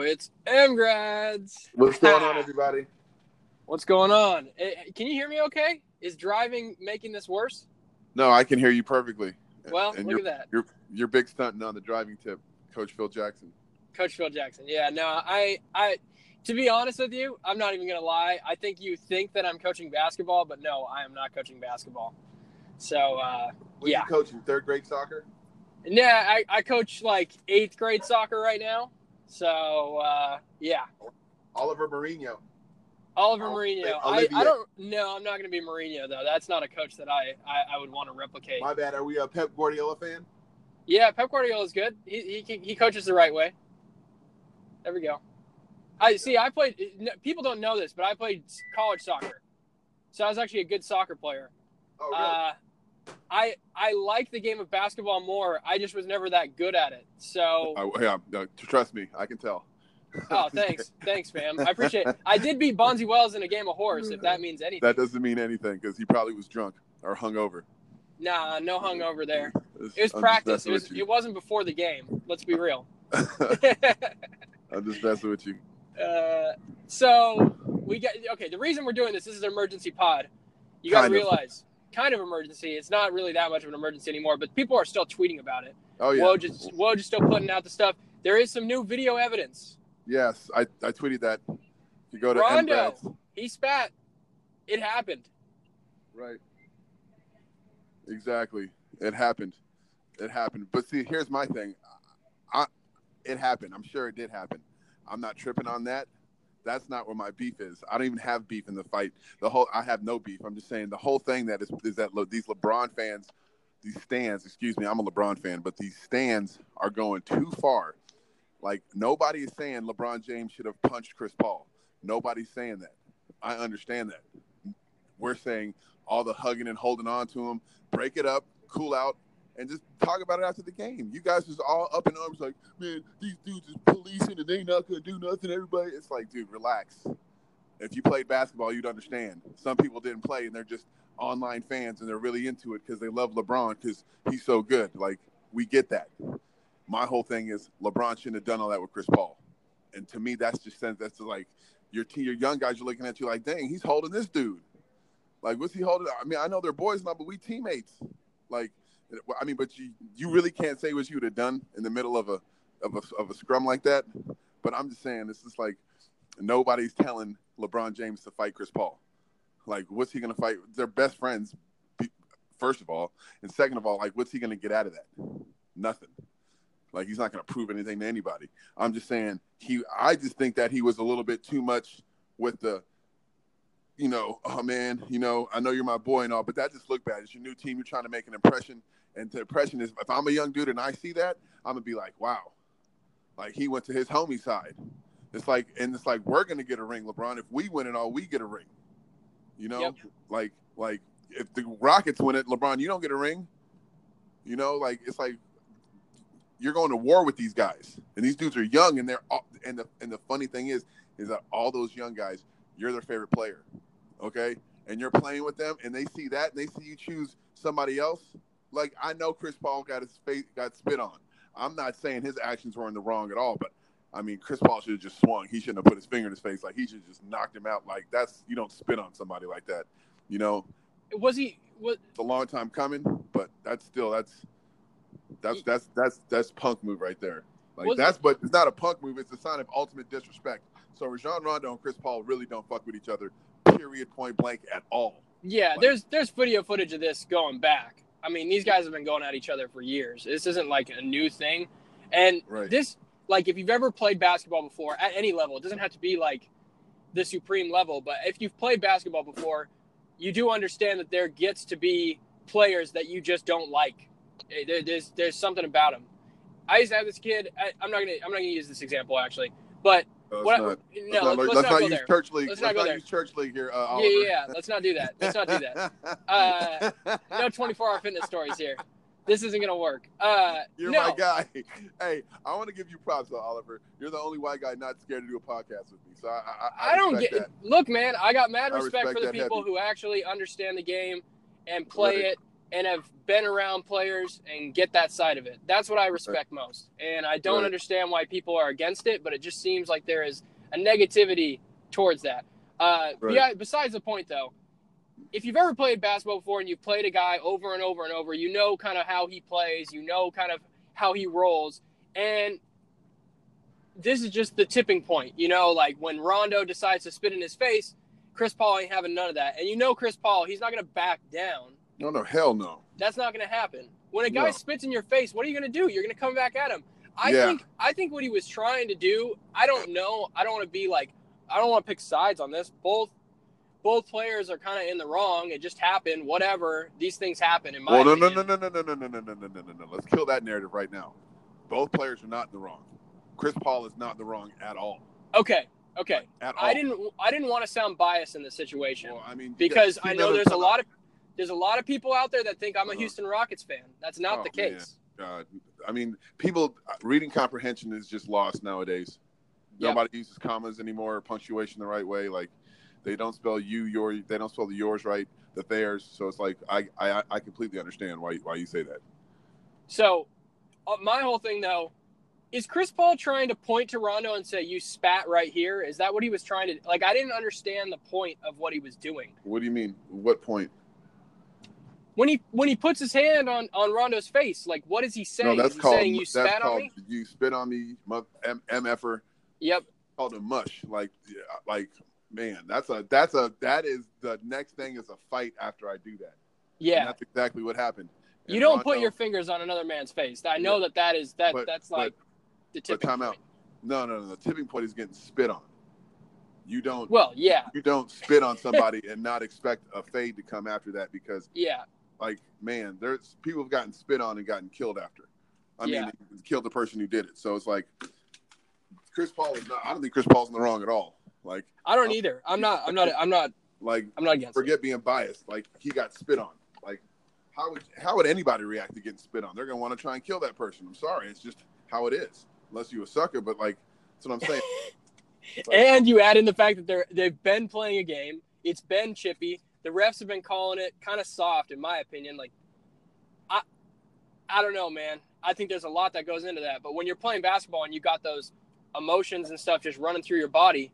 It's MGrads. What's going on, everybody? What's going on? Eh, Can you hear me okay? Is driving making this worse? No, I can hear you perfectly. Well, and look you're, at that. You're you're big stunting on the driving tip, Coach Phil Jackson. Coach Phil Jackson. Yeah, no, I, I, to be honest with you, I'm not even gonna lie. I think you think that I'm coaching basketball, but no, I am not coaching basketball. So, uh, What Yeah. you coaching? Third grade soccer? yeah, I, I coach like eighth grade soccer right now. So, uh, yeah, Oliver Mourinho. Oliver Mourinho. I, I don't. No, I'm not gonna be Mourinho though. That's not a coach that I, I, I would want to replicate. My bad. Are we a Pep Guardiola fan? Yeah, Pep Guardiola is good. He, he he coaches the right way. There we go. I see. I played. People don't know this, but I played college soccer, so I was actually a good soccer player. Oh, really? Uh, I I like the game of basketball more. I just was never that good at it. So, I- yeah, no, trust me, I can tell. oh, thanks, thanks, fam. I appreciate. it. I did beat Bonzi Wells in a game of horse, if that means anything. That doesn't mean anything because he probably was drunk or hungover. Nah, no hungover there. It was I'm practice. It was, it wasn't before the game. Let's be real. I'm just messing with you. Uh, so we got okay. The reason we're doing this, this is an emergency pod. You got to Kind of. Kind of emergency. It's not really that much of an emergency anymore, but people are still tweeting about it. Oh yeah. Woj is Woj is still putting out the stuff. There is some new video evidence. Yes, I, I tweeted that. You go to Rondo, he spat. It happened. Right. Exactly. It happened. It happened. But see, here's my thing. I, it happened. I'm sure it did happen. I'm not tripping on that. That's not where my beef is. I don't even have beef in the fight. The whole I have no beef. I'm just saying the whole thing that is is that these LeBron fans, these stands. Excuse me, I'm a LeBron fan, but these stands are going too far. Like nobody is saying LeBron James should have punched Chris Paul. Nobody's saying that. I understand that. We're saying all the hugging and holding on to him, break it up, cool out, and just talk about it after the game. You guys just all up in arms like, man, these dudes is policing and they not gonna do nothing. Everybody, it's like, dude, relax. If you played basketball, you'd understand. Some people didn't play and they're just online fans and they're really into it because they love LeBron because he's so good. Like, we get that. My whole thing is LeBron shouldn't have done all that with Chris Paul. And to me, that's just sense that's like your team, your young guys are looking at you like, dang, he's holding this dude. Like, what's he holding? I mean, I know they're boys now, but we teammates. Like, I mean, but you you really can't say what you would have done in the middle of a of a of a scrum like that. But I'm just saying, this is like nobody's telling LeBron James to fight Chris Paul. Like, what's he gonna fight? They're best friends, first of all, and second of all, like, what's he gonna get out of that? Nothing. Like, he's not gonna prove anything to anybody. I'm just saying he. I just think that he was a little bit too much with the you know, oh man, you know, I know you're my boy and all, but that just looked bad. It's your new team. You're trying to make an impression, and the impression is, if I'm a young dude and I see that, I'm gonna be like, wow, like he went to his homie side. It's like, and it's like we're gonna get a ring, LeBron. If we win it all, we get a ring. You know, Yep. like, like if the Rockets win it, LeBron, you don't get a ring. You know, like it's like you're going to war with these guys, and these dudes are young, and they're all, and the and the funny thing is, is that all those young guys, you're their favorite player, okay? And you're playing with them, and they see that, and they see you choose somebody else. Like I know Chris Paul got his face got spit on. I'm not saying his actions were in the wrong at all, but I mean Chris Paul should have just swung. He shouldn't have put his finger in his face. Like he should have just knocked him out. Like that's you don't spit on somebody like that. You know, Was he? Was, it's a long time coming, but that's still that's that's that's that's that's punk move right there. Like that's but it's not a punk move. It's a sign of ultimate disrespect. So Rajon Rondo and Chris Paul really don't fuck with each other. Period. Point blank at all. yeah. Like- There's there's video footage of this going back. I mean, these guys have been going at each other for years. This isn't like a new thing, and Right. this like if you've ever played basketball before at any level, it doesn't have to be like the supreme level, but if you've played basketball before, you do understand that there gets to be players that you just don't like. Eh, There, there's there's something about them. I used to have this kid. I, I'm not gonna I'm not gonna use this example actually, but No, what? not. no, Let's let's, not, let's not not use there. church league. Let's Let's, not not use church league here. Uh, Yeah, yeah, yeah. Let's not do that. Let's not do that. Uh, No 24 hour fitness stories here. This isn't gonna work. Uh, You're no. my guy. Hey, I want to give you props, though, Oliver. You're the only white guy not scared to do a podcast with me. So I, I, I, I don't get. that. Look, man, I got mad respect, respect for the people heavy. who actually understand the game and play Right. it and have been around players and get that side of it. That's what I respect most. And I don't Right. understand why people are against it, but it just seems like there is a negativity towards that. Uh, Right. Yeah. Besides the point, though, if you've ever played basketball before and you've played a guy over and over and over, you know kind of how he plays, you know kind of how he rolls, and this is just the tipping point. You know, like when Rondo decides to spit in his face, Chris Paul ain't having none of that, and you know Chris Paul, he's not going to back down. No, no, hell no. That's not going to happen. When a guy No. spits in your face, what are you going to do? You're going to come back at him. I Yeah. think I think what he was trying to do, I don't know. I don't want to be like I don't want to pick sides on this. Both both players are kind of in the wrong. It just happened. Whatever. These things happen in my Well, no, no, no, no, no, no, no, no, no, no, no, no, no. Let's kill that narrative right now. Both players are not in the wrong. Chris Paul is not in the wrong at all. Okay. Okay. At all. I didn't I didn't want to sound biased in this situation Well, I mean, because I know there's a lot of there's a lot of people out there that think I'm a Uh-huh. Houston Rockets fan. That's not Oh, the man. case. Uh, I mean, people reading comprehension is just lost nowadays. Yep. Nobody uses commas anymore, or punctuation the right way. Like they don't spell you, your, they don't spell the yours right, the theirs. So it's like I, I, I completely understand why why you say that. So, uh, my whole thing though is Chris Paul trying to point to Rondo and say you spat right here. Is that what he was trying to like? I didn't understand the point of what he was doing What do you mean? What point? When he when he puts his hand on on Rondo's face. Like, what is he saying? no, that's called saying you that's spat on called me? you spit on me, m mf'er. Yep. Called a mush. Like, yeah, like man, that's a that's a that is the next thing is a fight after I do that. And Yeah. that's exactly what happened. You don't put your fingers on another man's face. I know that that is that But- that's but- like the But tipping time out. point. No, no, no. The tipping point is getting spit on. You don't Well, yeah, you don't spit on somebody and not expect a fade to come after that because yeah, like man, there's people have gotten spit on and gotten killed after. I Yeah. mean, killed the person who did it. So it's like Chris Paul is not. I don't think Chris Paul's in the wrong at all. Like, I don't either. I'm not. I'm not. I'm not. like I'm not against. it. forget being biased. Like he got spit on. Like how would how would anybody react to getting spit on? They're gonna want to try and kill that person. I'm sorry, it's just how it is. Unless you a sucker, but like that's what I'm saying. Like, And you add in the fact that they're they've been playing a game. It's been chippy. The refs have been calling it kind of soft, in my opinion. Like, I, I don't know, man. I think there's a lot that goes into that. But when you're playing basketball and you got those emotions and stuff just running through your body,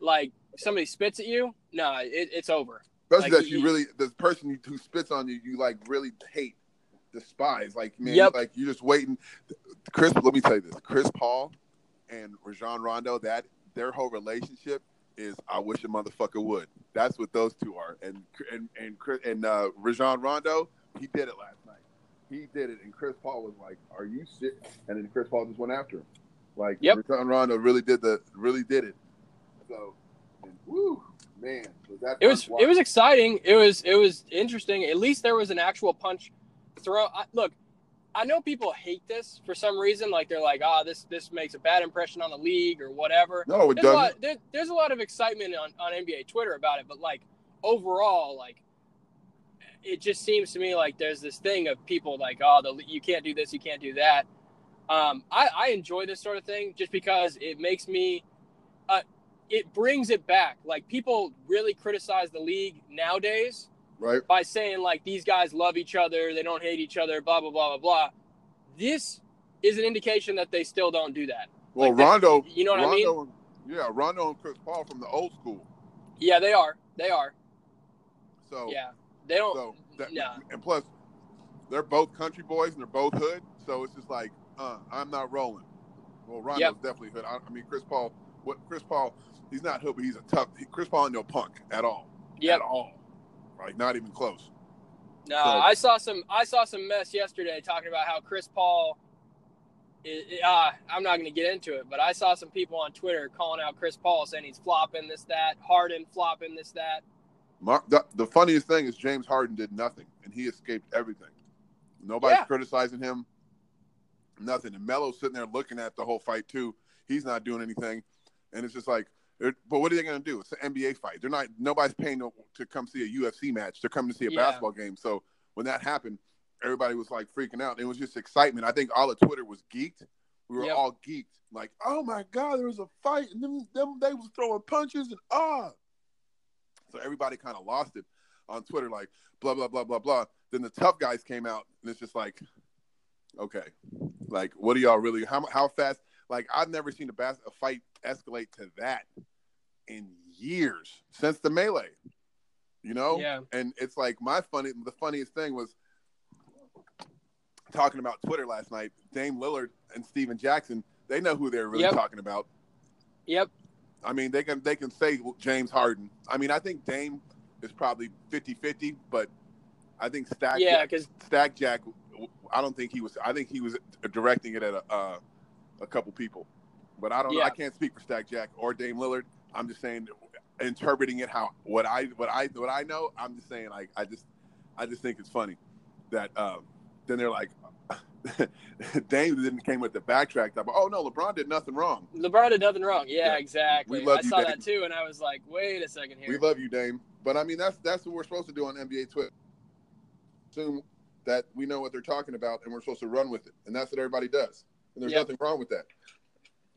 like somebody spits at you, nah, it, it's over. especially like, that you really the person who spits on you, you like really hate, despise. Like man, Yep. like you're just waiting. Chris, let me tell you this: Chris Paul and Rajon Rondo, that their whole relationship is I wish a motherfucker would. That's what those two are. And and and Chris and uh, Rajon Rondo, he did it last night. He did it, and Chris Paul was like, "Are you sick?" And then Chris Paul just went after him. Like Yep. Rajon Rondo really did the really did it. So, and, woo, man, was that It was it was exciting. It was it was interesting. At least there was an actual punch throw. I, look, I know people hate this for some reason. Like they're like, ah, this this makes a bad impression on the league or whatever. No, it There's a doesn't. lot. There, there's a lot of excitement on on NBA Twitter about it, but like overall, like it just seems to me like there's this thing of people like, oh, the you can't do this, you can't do that. Um, I, I enjoy this sort of thing just because it makes me, uh, it brings it back. Like people really criticize the league nowadays right? by saying like these guys love each other, they don't hate each other, blah blah blah blah blah. This is an indication that they still don't do that. Well, Like Rondo, you know what I mean? Rondo, Yeah, Rondo and Chris Paul from the old school. Yeah, they are. They are. So Yeah, they don't. so that, nah. and plus, they're both country boys and they're both hood. So it's just like, uh, I'm not rolling. Well, Rondo's Yep. definitely hood. I, I mean, Chris Paul. What Chris Paul? He's not hood, but he's a tough. He, Chris Paul ain't no punk at all. Yeah, At all. Like not even close. No, So- I saw some. I saw some mess yesterday talking about how Chris Paul. Is, uh, I'm not going to get into it, but I saw some people on Twitter calling out Chris Paul, saying he's flopping this, that, Harden flopping this, that. The, the funniest thing is James Harden did nothing, and he escaped everything. Nobody's Yeah. criticizing him. Nothing. And Melo's sitting there looking at the whole fight too. He's not doing anything, and it's just like, but what are they going to do? It's an NBA fight. They're not. Nobody's paying to, to come see a UFC match. They're coming to see a Yeah. basketball game. So when that happened, everybody was like freaking out. It was just excitement. I think all of Twitter was geeked. We were Yep. all geeked. Like, oh my god, there was a fight, and them, them they was throwing punches and ah. So everybody kind of lost it. on Twitter like blah blah blah blah blah. Then the tough guys came out, and it's just like, okay, like what do y'all really? How how fast? Like I've never seen a, bas- a fight escalate to that in years since the melee. You know, Yeah. and it's like my funny. The funniest thing was talking about Twitter last night. Dame Lillard and Stephen Jackson. They know who they're really Yep. talking about. Yep. I mean, they can they can say James Harden. I mean, I think Dame is probably 50-50, but I think Stack Yeah, because Stack Jack. I don't think he was. I think he was directing it at a uh, a couple people, but I don't. know. I can't speak for Stack Jack or Dame Lillard. I'm just saying, interpreting it how what I what I what I know. I'm just saying, like I just I just think it's funny that um, then they're like. Dame didn't came with the backtrack type. Oh no, LeBron did nothing wrong. LeBron did nothing wrong. Yeah, Yeah. exactly. We love I you, saw Dame. that too, and I was like, wait a second here. We love you, Dame. But I mean, that's that's what we're supposed to do on NBA Twitter. Assume that we know what they're talking about, and we're supposed to run with it, and that's what everybody does. And there's Yep. nothing wrong with that.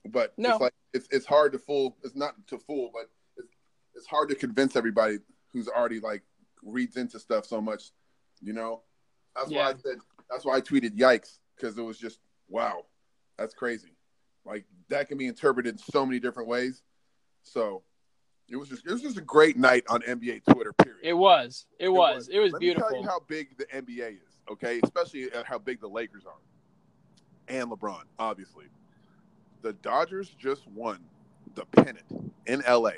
But No. it's like it's it's hard to fool. It's not to fool, but it's it's hard to convince everybody who's already like reads into stuff so much. You know, that's why I said that's why I tweeted "yikes" because it was just wow, that's crazy. Like that can be interpreted in so many different ways. So it was just it was just a great night on NBA Twitter. Period. It was. It, was. It was Let beautiful. me tell you how big the NBA is, okay? Especially how big the Lakers are, and LeBron, obviously. The Dodgers just won the pennant in LA,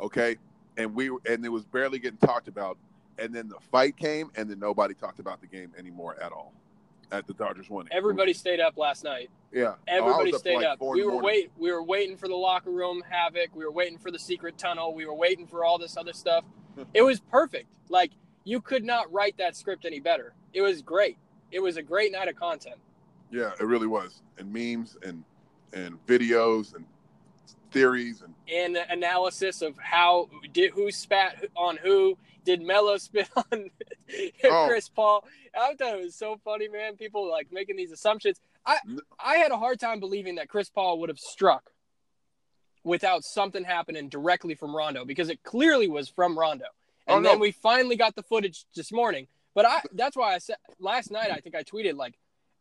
okay? And we and it was barely getting talked about. And then the fight came, and then nobody talked about the game anymore at all. At the Dodgers winning, Everybody stayed up last night. yeah, Oh, Everybody stayed like, up. We were morning. wait. We were waiting for the locker room havoc. We were waiting for the secret tunnel. We were waiting for all this other stuff. it was perfect. Like you could not write that script any better. It was great. It was a great night of content. Yeah, it really was, and memes and and videos and theories and and analysis of how did who spat on who did Melo spit on Oh. Chris Paul. I thought it was so funny, man. People like making these assumptions. I I had a hard time believing that Chris Paul would have struck without something happening directly from Rondo because it clearly was from Rondo. Oh, and Oh, no. then we finally got the footage this morning. But I that's why I said last night I think I tweeted like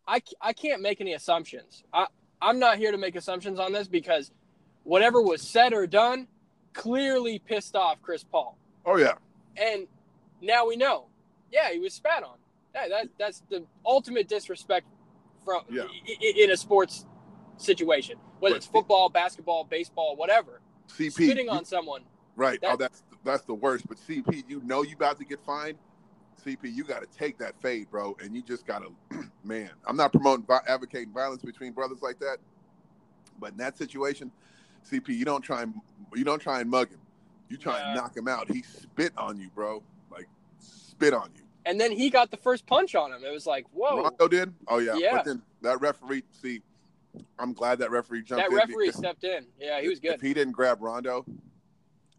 I I can't make any assumptions. I I'm not here to make assumptions on this because whatever was said or done clearly pissed off Chris Paul. oh yeah, And now we know. Yeah, he was spat on. Yeah, that that's the ultimate disrespect from Yeah. in a sports situation, whether But it's football, basketball, baseball, whatever. CP, Spitting you- on someone. Right. oh, that's that's the worst. But CP, you know you about to get fined. CP, you got to take that fade, bro, and you just got to, man. I'm not promoting advocating violence between brothers like that, but in that situation, CP, you don't try and you don't try and mug him. You try and knock him out. He spit on you, bro. Like spit on you. And then he got the first punch on him. It was like, whoa. Rondo did. Oh yeah. Yeah. But then that referee. See, I'm glad that referee jumped That referee stepped in. Yeah, he was good. If he didn't grab Rondo,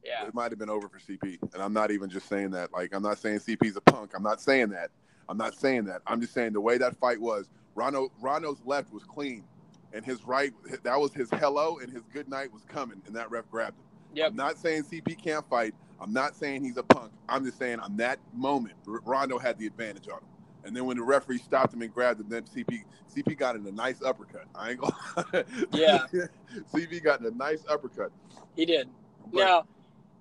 Yeah. it might have been over for CP. And I'm not even just saying that. Like, I'm not saying CP's a punk. I'm not saying that. I'm not saying that. I'm just saying the way that fight was, Rondo, Rondo's left was clean, and his right, that was his hello, and his good night was coming, and that ref grabbed him. Yep. I'm not saying CP can't fight. I'm not saying he's a punk. I'm just saying on that moment, Rondo had the advantage on him. And then when the referee stopped him and grabbed him, then CP CP got in a nice uppercut. I ain't gonna. Yeah. CP got in a nice uppercut. He did. But- now,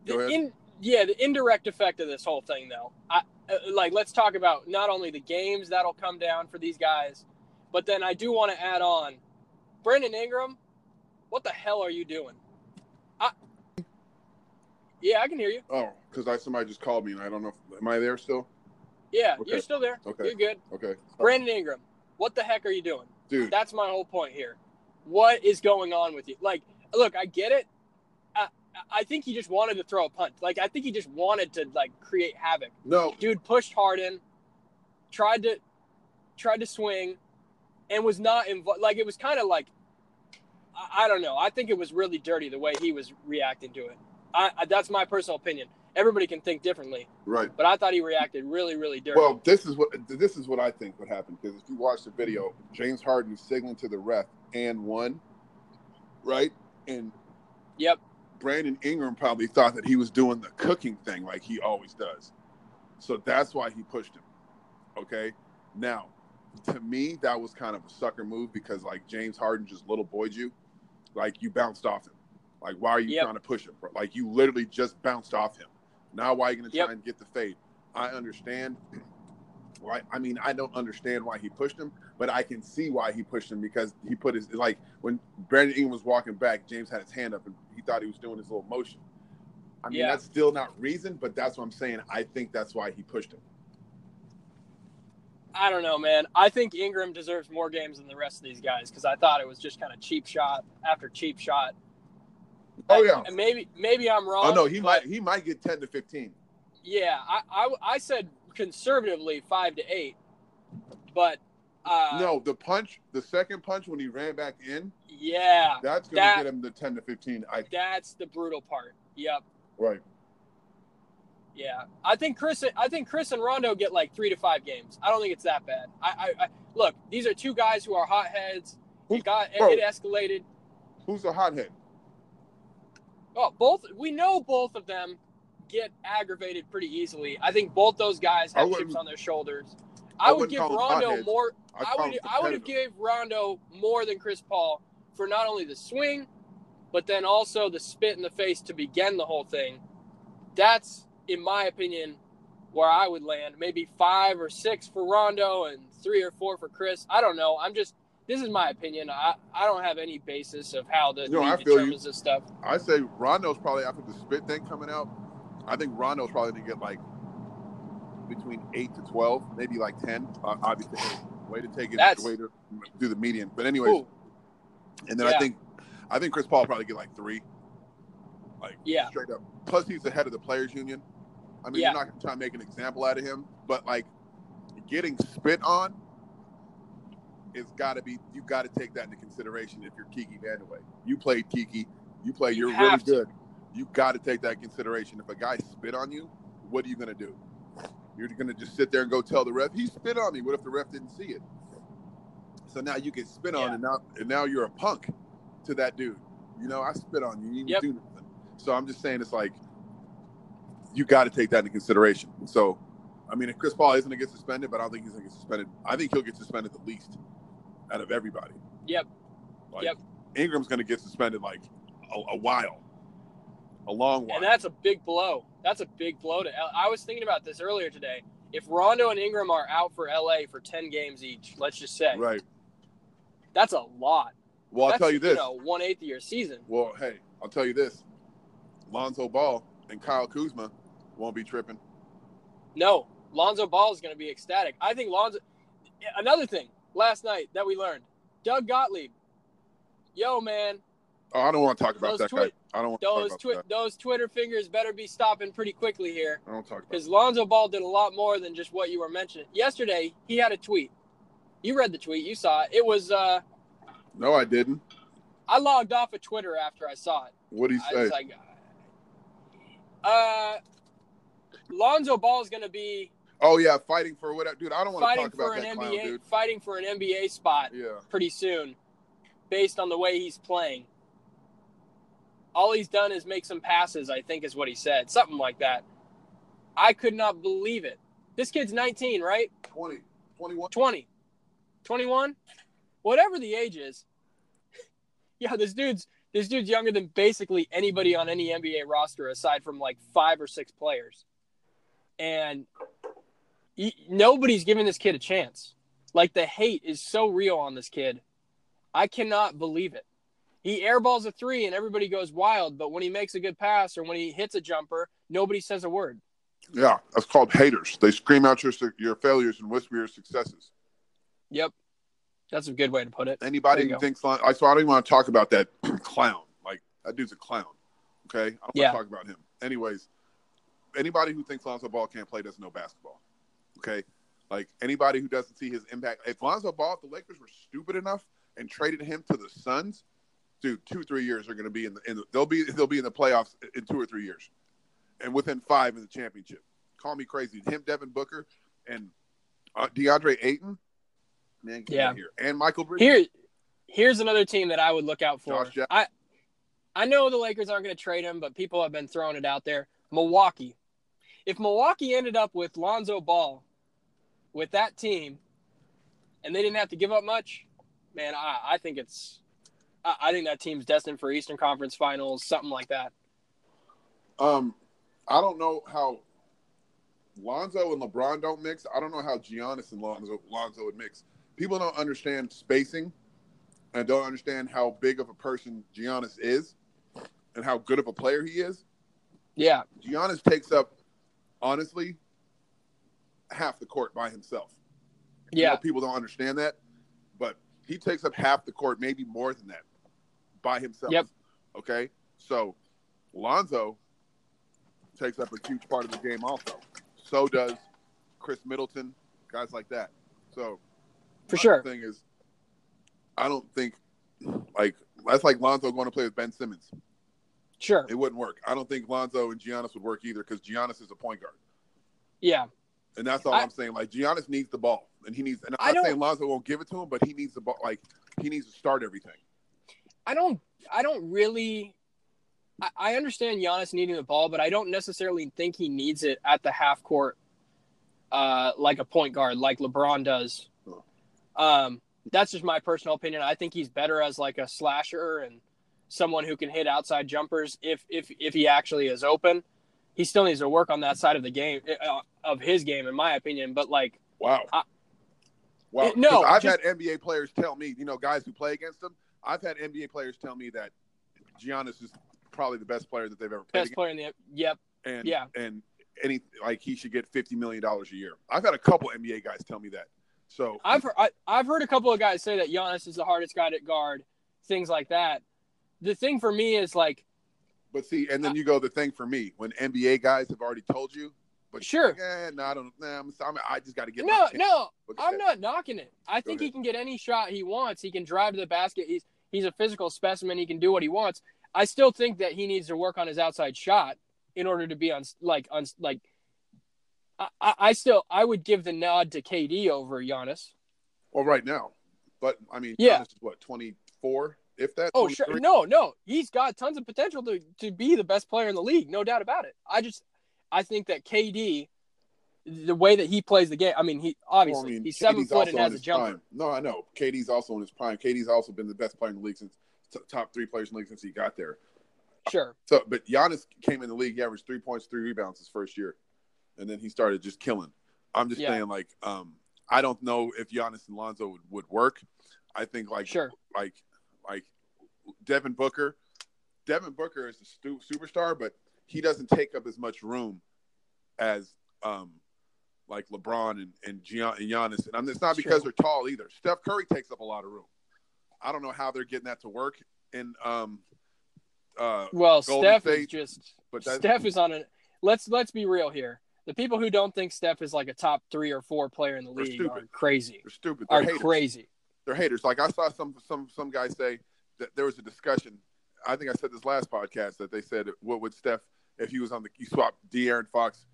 Go the ahead. in, yeah, the indirect effect of this whole thing, though, I, uh, like let's talk about not only the games that'll come down for these guys, but then I do want to add on, Brandon Ingram, what the hell are you doing? I, yeah, I can hear you. Oh, because I somebody just called me and I don't know. If, am I there still? Yeah, Okay. you're still there. Okay. You're good. Okay. Brandon Ingram, what the heck are you doing? Dude, That's my whole point here. What is going on with you? Like, look, I get it. I, think he just wanted to throw a punt. Like, I think he just wanted to like create havoc. no. Dude pushed hard in, tried to, tried to swing, and was not involved. Like, it was kind of like, I, I don't know. I think it was really dirty the way he was reacting to it. I, I that's my personal opinion. Everybody can think differently, Right. but I thought he reacted really, really dirty. Well, this is what this is what I think would happen because if you watch the video, James Harden signaling to the ref and one, right? And yep. Brandon Ingram probably thought that he was doing the cooking thing like he always does. So that's why he pushed him. Okay. Now, to me, that was kind of a sucker move because like James Harden just little boyed you. Like you bounced off him. Like, why are you Yep. trying to push him? Bro? Like you literally just bounced off him. Now why are you gonna try Yep. and get the fade? I understand why I mean I don't understand why he pushed him, but I can see why he pushed him because he put his like when Brandon Ingram was walking back, James had his hand up and he thought he was doing his little motion. I mean Yeah. that's still not reason, but that's what I'm saying. I think that's why he pushed him. I don't know, man. I think Ingram deserves more games than the rest of these guys because I thought it was just kind of cheap shot after cheap shot. Oh yeah. And maybe maybe I'm wrong. Oh no, he might he might get ten to fifteen. Yeah, I, I I said conservatively five to eight, but uh, no, the punch, the second punch when he ran back in, yeah, that's gonna That- get him the ten to fifteen. I that's the brutal part. Yep. right. Yeah, I think Chris. I think Chris and Rondo get like three to five games. I don't think it's that bad. I, I, I look. These are two guys who are hotheads. It got Bro. it escalated. Who's the hothead? Oh, both. We know both of them get aggravated pretty easily. I think both those guys have chips on their shoulders. I I would give Rondo more. I I would. I would have gave Rondo more than Chris Paul for not only the swing, but then also the spit in the face to begin the whole thing. That's, in my opinion, where I would land. Maybe five or six for Rondo and three or four for Chris. I don't know. I'm just. This is my opinion. I, I don't have any basis of how the No, I feel you. this stuff. I say Rondo's probably after the spit thing coming out. I think Rondo's probably gonna get like between eight to twelve, maybe like ten. Uh, obviously, way to take it, That's- way to do the median. But anyways, Ooh, and then I think, I think Chris Paul probably get like three, like Yeah. straight up. Plus, he's the head of the players union. I mean, Yeah. you're not gonna try and make an example out of him, but like getting spit on. It's got to be. You got to take that into consideration if you're Kiki Vandeweghe. You played Kiki. You play. You You're really to. good. You got to take that consideration. If a guy spit on you, what are you gonna do? You're gonna just sit there and go tell the ref he spit on me. What if the ref didn't see it? So now you get spit on, Yeah. and now and now you're a punk to that dude. You know, I spit on you. You didn't Yep. do nothing. So I'm just saying, it's like you got to take that into consideration. So, I mean, if Chris Paul isn't gonna get suspended, but I don't think he's gonna get suspended. I think he'll get suspended the least out of everybody. Yep. Like, Yep. Ingram's gonna get suspended like a, a while, a long while. And that's a big blow. That's a big blow to. L- I was thinking about this earlier today. If Rondo and Ingram are out for LA for ten games each, let's just say right. that's a lot. Well, I'll tell you this. know, one eighth of your season. Well, hey, I'll tell you this: Lonzo Ball and Kyle Kuzma won't be tripping. No, Lonzo Ball is going to be ecstatic. I think Lonzo. Another thing last night that we learned, Doug Gottlieb. Yo, man, Oh, I don't want to talk about that guy. I don't want to those talk about twi- that. those Twitter fingers better be stopping pretty quickly here. I don't talk about. That. Because Lonzo Ball did a lot more than just what you were mentioning. Yesterday, he had a tweet. You read the tweet. You saw it. It was. uh No, I didn't. I logged off of Twitter after I saw it. What did he I say? was like, uh, Lonzo Ball is going to be oh yeah, fighting for what, dude. I don't want to talk about that clown, NBA, dude. fighting for an NBA spot Yeah, pretty soon, based on the way he's playing. All he's done is make some passes. I think is what he said, something like that. I could not believe it. This kid's 19, right? 20, 21. 20, 21, whatever the age is. yeah, this dude's this dude's younger than basically anybody on any NBA roster aside from like five or six players, and he, nobody's giving this kid a chance. Like the hate is so real on this kid. I cannot believe it. He airballs a three and everybody goes wild, but when he makes a good pass or when he hits a jumper, nobody says a word. Yeah, that's called haters. They scream out your your failures and whisper your successes. Yep. That's a good way to put it. Anybody who thinks I so I don't even want to talk about that clown. Like that dude's a clown. Okay, I don't Yeah. want to talk about him. Anyways, anybody who thinks Lonzo Ball can't play doesn't know basketball. Okay, like anybody who doesn't see his impact. If Lonzo Ball, if the Lakers were stupid enough and traded him to the Suns, dude, two three years are going to be in the, in the they'll be they'll be in the playoffs in two or three years, and within five in the championship. Call me crazy. Him, Devin Booker, and uh, DeAndre Ayton. Man, Yeah. here. And Mikal Bridges. Here, here's another team that I would look out for. Josh Jack- I, I know the Lakers aren't going to trade him, but people have been throwing it out there. Milwaukee. if Milwaukee ended up with Lonzo Ball with that team and they didn't have to give up much, man, I, I think it's I, I think that team's destined for Eastern Conference Finals, something like that. Um, I don't know how Lonzo and LeBron don't mix. I don't know how Giannis and Lonzo Lonzo would mix. People don't understand spacing and don't understand how big of a person Giannis is and how good of a player he is. Yeah, Giannis takes up honestly half the court by himself. You yeah, know, people don't understand that, but he takes up half the court, maybe more than that, by himself. Yep. Okay. So Lonzo takes up a huge part of the game also. So does Khris Middleton, guys like that. So for sure. thing is I don't think like that's like Lonzo going to play with Ben Simmons. Sure. It wouldn't work. I don't think Lonzo and Giannis would work either because Giannis is a point guard. Yeah. And that's all I- am saying. Like Giannis needs the ball, and he needs. And I I'm not saying Lonzo won't give it to him, but he needs the ball. Like he needs to start everything. I don't I don't really I, I understand Giannis needing the ball, but I don't necessarily think he needs it at the half court uh like a point guard, like LeBron does. Um that's just my personal opinion. I think he's better as like a slasher and someone who can hit outside jumpers if if if he actually is open. He still needs to work on that side of the game uh, of his game, in my opinion. But like, Wow. I- wow. It- no, I've just- had NBA players tell me, you know, guys who play against him. I've had NBA players tell me that Giannis is probably the best player that they've ever played best player in the yep, and yeah. and any like he should get fifty million dollars a year. I've had a couple NBA guys tell me that. So I've heard, I, I've heard a couple of guys say that Giannis is the hardest guy to guard, things like that. The thing for me is like, But see, and then you go the thing for me when NBA guys have already told you. But Sure. yeah, eh, no, I don't. Nah, I'm, I'm, I just got to get. no, no, I'm that. not knocking it. I Go think he can get any shot he wants. He can drive to the basket. He's he's a physical specimen. He can do what he wants. I still think that he needs to work on his outside shot in order to be on like on like. I, I I still I would give the nod to KD over Giannis. Well, right now, but I mean, Yeah. Giannis is what 24, if that. Oh sure, no, no, he's got tons of potential to to be the best player in the league, no doubt about it. I just, I think that KD, the way that he plays the game, I mean, he obviously Well, I mean, he's seven KD's foot and has a jumper. prime. No, I know. KD's also in his prime. KD's also been the best player in the league since top three players in the league since he got there. Sure, So, but Giannis came in the league. He averaged three points, three rebounds his first year, and then he started just killing. I'm just Yeah. saying, like, um, I don't know if Giannis and Lonzo would, would work. I think like sure, like like Devin Booker. Devin Booker is a stu- superstar, but he doesn't take up as much room as um like LeBron and and, Gian- and Giannis. And I'm, it's not because true. they're tall either. Steph Curry takes up a lot of room. I don't know how they're getting that to work in um uh Well, Golden Steph is just but Steph is on a. Let's let's be real here. The people who don't think Steph is like a top three or four player in the league are crazy. they're stupid. They're Are haters. crazy. they're haters. Like I saw some some some guy say that there was a discussion. I think I said this last podcast that they said what would Steph if he was on the you swap De'Aaron Fox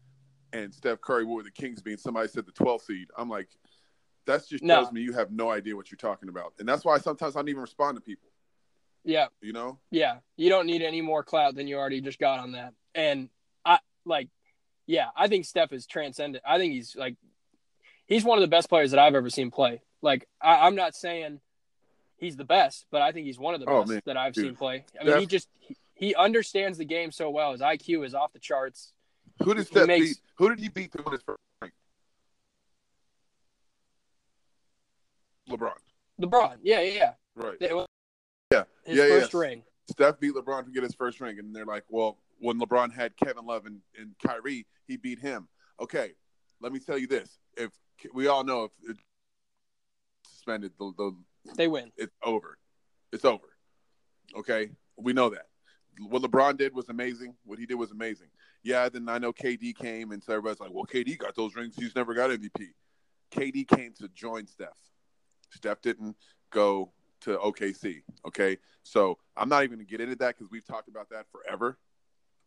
and Steph Curry, what would the Kings be? And somebody said the 12th seed. I'm like, that just No. tells me you have no idea what you're talking about, and that's why sometimes I don't even respond to people. Yeah, You know, yeah. You don't need any more clout than you already just got on that. And I like, yeah, I think Steph is transcendent. I think he's like, he's one of the best players that I've ever seen play. Like, I, I'm not saying he's the best, but I think he's one of the Oh, best man. that I've Dude. seen play. I mean, Steph- he just he, he understands the game so well. His IQ is off the charts. who did He Steph makes- beat? Who did he beat to win his first ring? LeBron, LeBron, yeah, yeah, yeah. right? It was Yeah, his yeah, first yeah. ring. Steph beat LeBron to get his first ring, and they're like, "Well, when LeBron had Kevin Love and, and Kyrie, he beat him." Okay, let me tell you this: if we all know if it suspended, the, the They win. it's over. It's over. Okay, we know that. What LeBron did was amazing. What he did was amazing. Yeah, then I know KD came, and so everybody's like, "Well, KD got those rings. He's never got MVP." KD came to join Steph. Steph didn't go to OKC. Okay, so I'm not even gonna get into that because we've talked about that forever.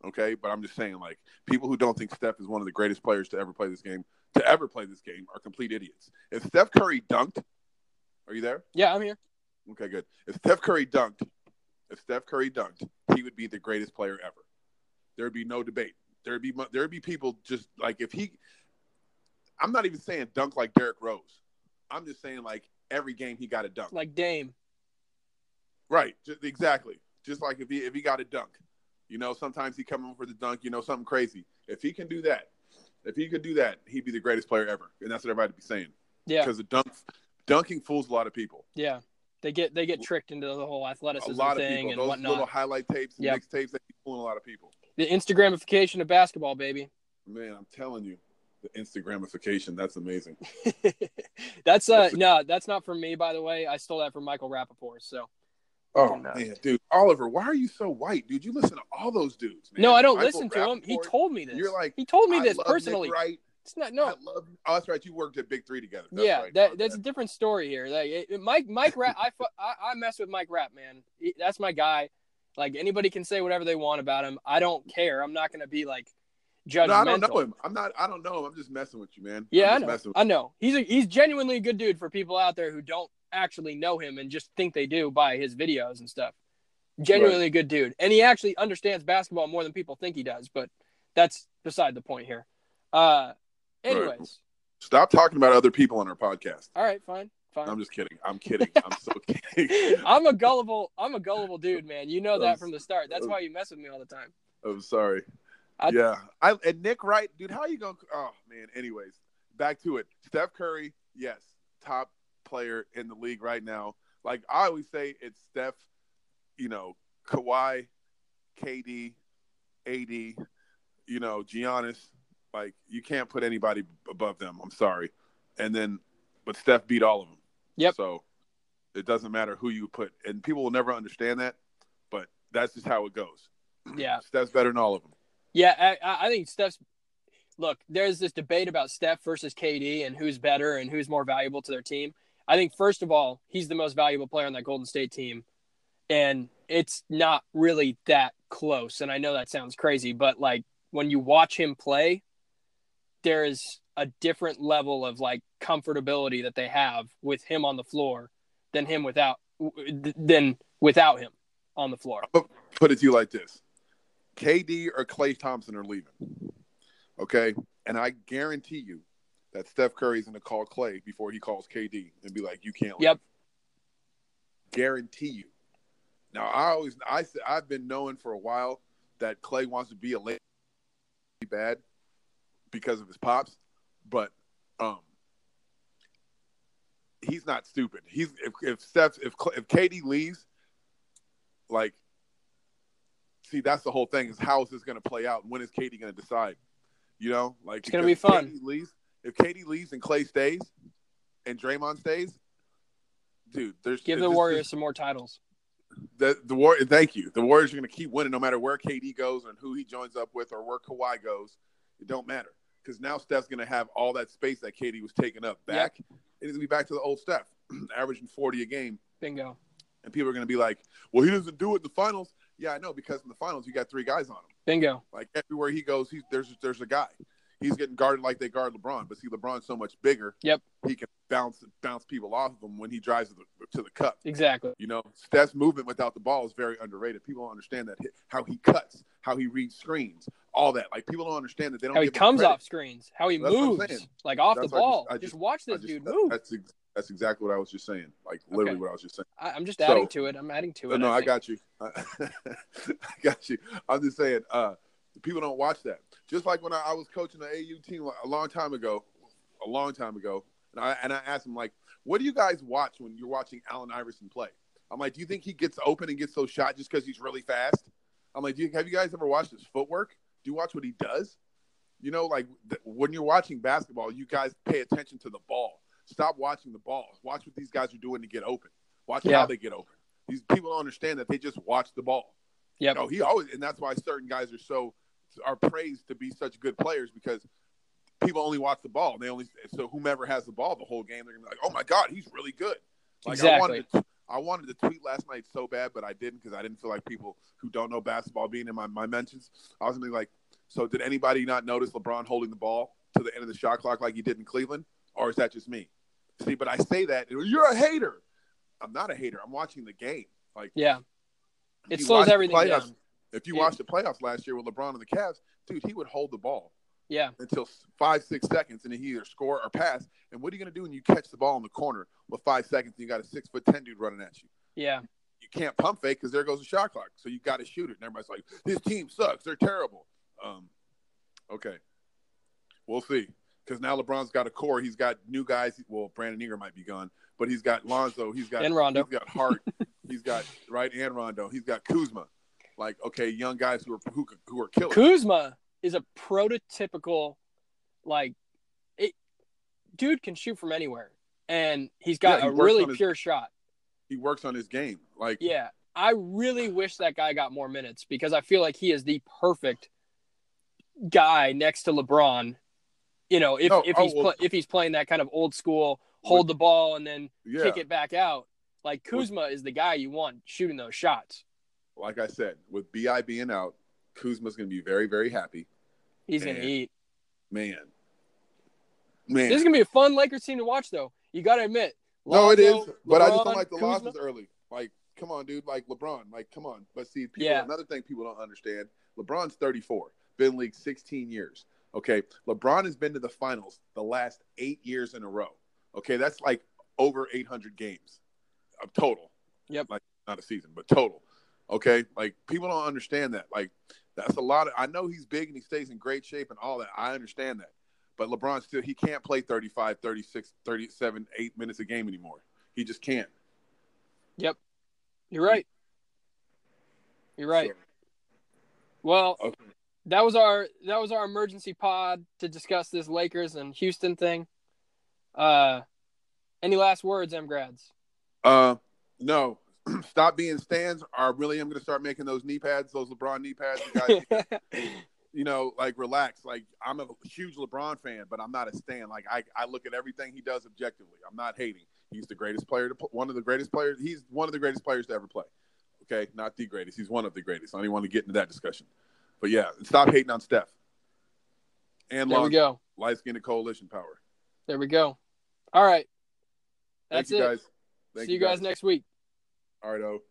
Okay, but I'm just saying, like, people who don't think Steph is one of the greatest players to ever play this game, to ever play this game, are complete idiots. If Steph Curry dunked, are you there? Yeah, I'm here. Okay, good. If Steph Curry dunked, if Steph Curry dunked, he would be the greatest player ever. There'd be no debate. there'd be there'd be people just like if he. I'm not even saying dunk like Derrick Rose. I'm just saying like every game he got a dunk. Like Dame. Right, just, exactly. Just like if he if he got a dunk, you know, sometimes he come in for the dunk, you know, something crazy. If he can do that, if he could do that, he'd be the greatest player ever, and that's what everybody'd be saying. Yeah. Because the dunk, dunking fools a lot of people. Yeah. They get they get tricked into the whole A athleticism lot of thing people. and Those whatnot. little highlight tapes and Yep. mixtapes, they be fooling a lot of people. The Instagramification of basketball, baby. Man, I'm telling you, the Instagramification, that's amazing. that's uh That's a- no, that's not from me, by the way. I stole that from Michael Rapaport. So Oh No. man, dude, Oliver, why are you so white, dude? You listen to all those dudes. Man. no, I don't Michael listen to him. He told me this. You're like, he told me I this love personally. Nick Wright. It's not no. love. Oh, that's right. You worked at Big Three together. That's yeah, right. that that's a different story here. Like it, Mike Mike Rapp, I, I I mess with Mike Rapp, man. He- that's my guy. Like anybody can say whatever they want about him. I don't care. I'm not gonna be like judgmental. No, I don't know him. I'm not. I don't know him. I'm just messing with you, man. Yeah, I know. with I know. He's a, he's genuinely a good dude for people out there who don't actually know him and just think they do by his videos and stuff. Genuinely a good dude, and he actually understands basketball more than people think he does. But that's beside the point here. Uh, anyways, Stop talking about other people on our podcast. all right, fine, fine. I'm just kidding. I'm kidding. I'm so kidding. I'm a gullible. I'm a gullible dude, man. You know that I'm- from the start. That's why you mess with me all the time. I'm sorry. I- yeah, I and Nick Wright, dude. How you gonna? Oh man. Anyways, back to it. Steph Curry, yes, top player in the league right now. Like I always say, it's Steph. You know, Kawhi, KD, AD. You know, Giannis. Like you can't put anybody above them. I'm sorry. And then, but Steph beat all of them. Yep. So it doesn't matter who you put, and people will never understand that. But that's just how it goes. Yeah, Steph's better than all of them. yeah. I- I, I think Steph's. Look, there's this debate about Steph versus KD and who's better and who's more valuable to their team. I think first of all, he's the most valuable player on that Golden State team, and it's not really that close. And I know that sounds crazy, but like when you watch him play, there is a different level of like comfortability that they have with him on the floor than him without than without him on the floor. put it to you like this KD or Klay Thompson are leaving. Okay. And I guarantee you that Steph Curry's going to call Klay before he calls KD and be like, you can't leave. Yep. Guarantee you. Now, I always, I, I've been knowing for a while that Klay wants to be a late bad because of his pops, but, um, he's not stupid. He's if if Steph if if KD leaves, like see that's the whole thing is how is this going to play out? When is KD going to decide? You know, like It's gonna be fun. KD leaves, if KD leaves and Klay stays, and Draymond stays, dude, there's Give the this- Warriors some more titles. the the war. Thank you. The Warriors are going to keep winning no matter where KD goes and who he joins up with or where Kawhi goes. It don't matter because now Steph's going to have all that space that KD was taking up back. It's going to be back to the old Steph, averaging forty a game. Bingo. And people are going to be like, "Well, he doesn't do it in the finals." Yeah, I know because in the finals you got three guys on him. Bingo. Like everywhere he goes, he's there's there's a guy. He's getting guarded like they guard LeBron, but see, LeBron's so much bigger. Yep. He can bounce bounce people off of him when he drives to the, to the cup. Exactly. You know, Steph's movement without the ball is very underrated. People don't understand that how he cuts, how he reads screens, all that. Like people don't understand that they don't. How he comes off screens. How he That's moves. Like off That's the what I just- ball. I just, just- watch this just- dude that- move. That's ex- that's exactly what I was just saying. Like literally Okay. what I was just saying. I, I'm just So- adding to it. I'm adding to it. no, I think. got you. I got you. I'm just saying, uh, people don't watch that. Just like when I, I was coaching the AU team a long time ago, a long time ago, and I and I asked them like, "What do you guys watch when you're watching Allen Iverson play?" I'm like, "Do you think he gets open and gets those shots just because he's really fast?" I'm like, do you, "Have you guys ever watched his footwork? Do you watch what he does?" You know, like th- when you're watching basketball, you guys pay attention to the ball. Stop watching the ball. Watch what these guys are doing to get open. Watch Yeah. how they get open. These people don't understand that they just watch the ball. Yep. You know, he always, and that's why certain guys are so are praised to be such good players because people only watch the ball. They only so whomever has the ball the whole game, they're gonna be like, "Oh my god, he's really good." Like I wanted, to, I wanted to tweet last night so bad, but I didn't because I didn't feel like people who don't know basketball being in my, my mentions. I was gonna be like, "So did anybody not notice LeBron holding the ball to the end of the shot clock like he did in Cleveland, or is that just me?" See, but I say that you're a hater. I'm not a hater. I'm watching the game. Like Yeah. It slows everything down. If you Yeah. watched the playoffs last year with LeBron and the Cavs, dude, he would hold the ball Yeah. until five, six seconds, and then he either score or pass. And what are you going to do when you catch the ball in the corner with five seconds and you got a six foot ten dude running at you? Yeah. You can't pump fake because there goes the shot clock. So you got to shoot it. And everybody's like, "This team sucks. They're terrible." Um, okay, we'll see. Because now LeBron's got a core. He's got new guys. Well, Brandon Ingram might be gone, but he's got Lonzo. He's got And Rondo. He's got Hart. he's got right and Rondo. He's got Kuzma. Like okay, young guys who are who who are killers. Kuzma is a prototypical, like, it, dude can shoot from anywhere, and he's got Yeah, he a really his- pure shot. he works on his game. Like Yeah, I really wish that guy got more minutes because I feel like he is the perfect guy next to LeBron. You know, if No, if oh, he's well- pla- if he's playing that kind of old school, hold the ball and then yeah, kick it back out, like Kuzma is the guy you want shooting those shots. Like I said, with Bi being out, Kuzma's going to be very very happy. He's gonna eat. Man, man. This is gonna be a fun Lakers team to watch, though. You got to admit. No, it is, Lonzo, but I just don't like the Kuzma. losses early. Like, come on, dude. Like LeBron. Like, come on. But see, people, Yeah. another thing people don't understand: LeBron's 34, been in league 16 years. Okay, LeBron has been to the finals the last eight years in a row. Okay, that's like over 800 games of total. Yep. Like not a season, but total. Okay, like people don't understand that. Like that's a lot of. I know he's big and he stays in great shape and all that. I understand that. But LeBron still he can't play 35, 36, 37, 8 minutes a game anymore. He just can't. Yep. You're right. You're right. So, Well, okay. that was our that was our emergency pod to discuss this Lakers and Houston thing. Uh, any last words, M grads? Uh, no. Stop being stands. I really am going to start making those knee pads, those LeBron knee pads. You guys, you know, like relax. Like I'm a huge LeBron fan, but I'm not a stan. Like I, I look at everything he does objectively. I'm not hating. He's the greatest player to one of the greatest players. He's one of the greatest players to ever play. Okay, not the greatest. He's one of the greatest. I don't even want to get into that discussion. But yeah, stop hating on Steph. And there we Lonzo, go. light skinned coalition power. There we go. All right. Thank That's you it. guys. Thank See you guys next week. All right, oh.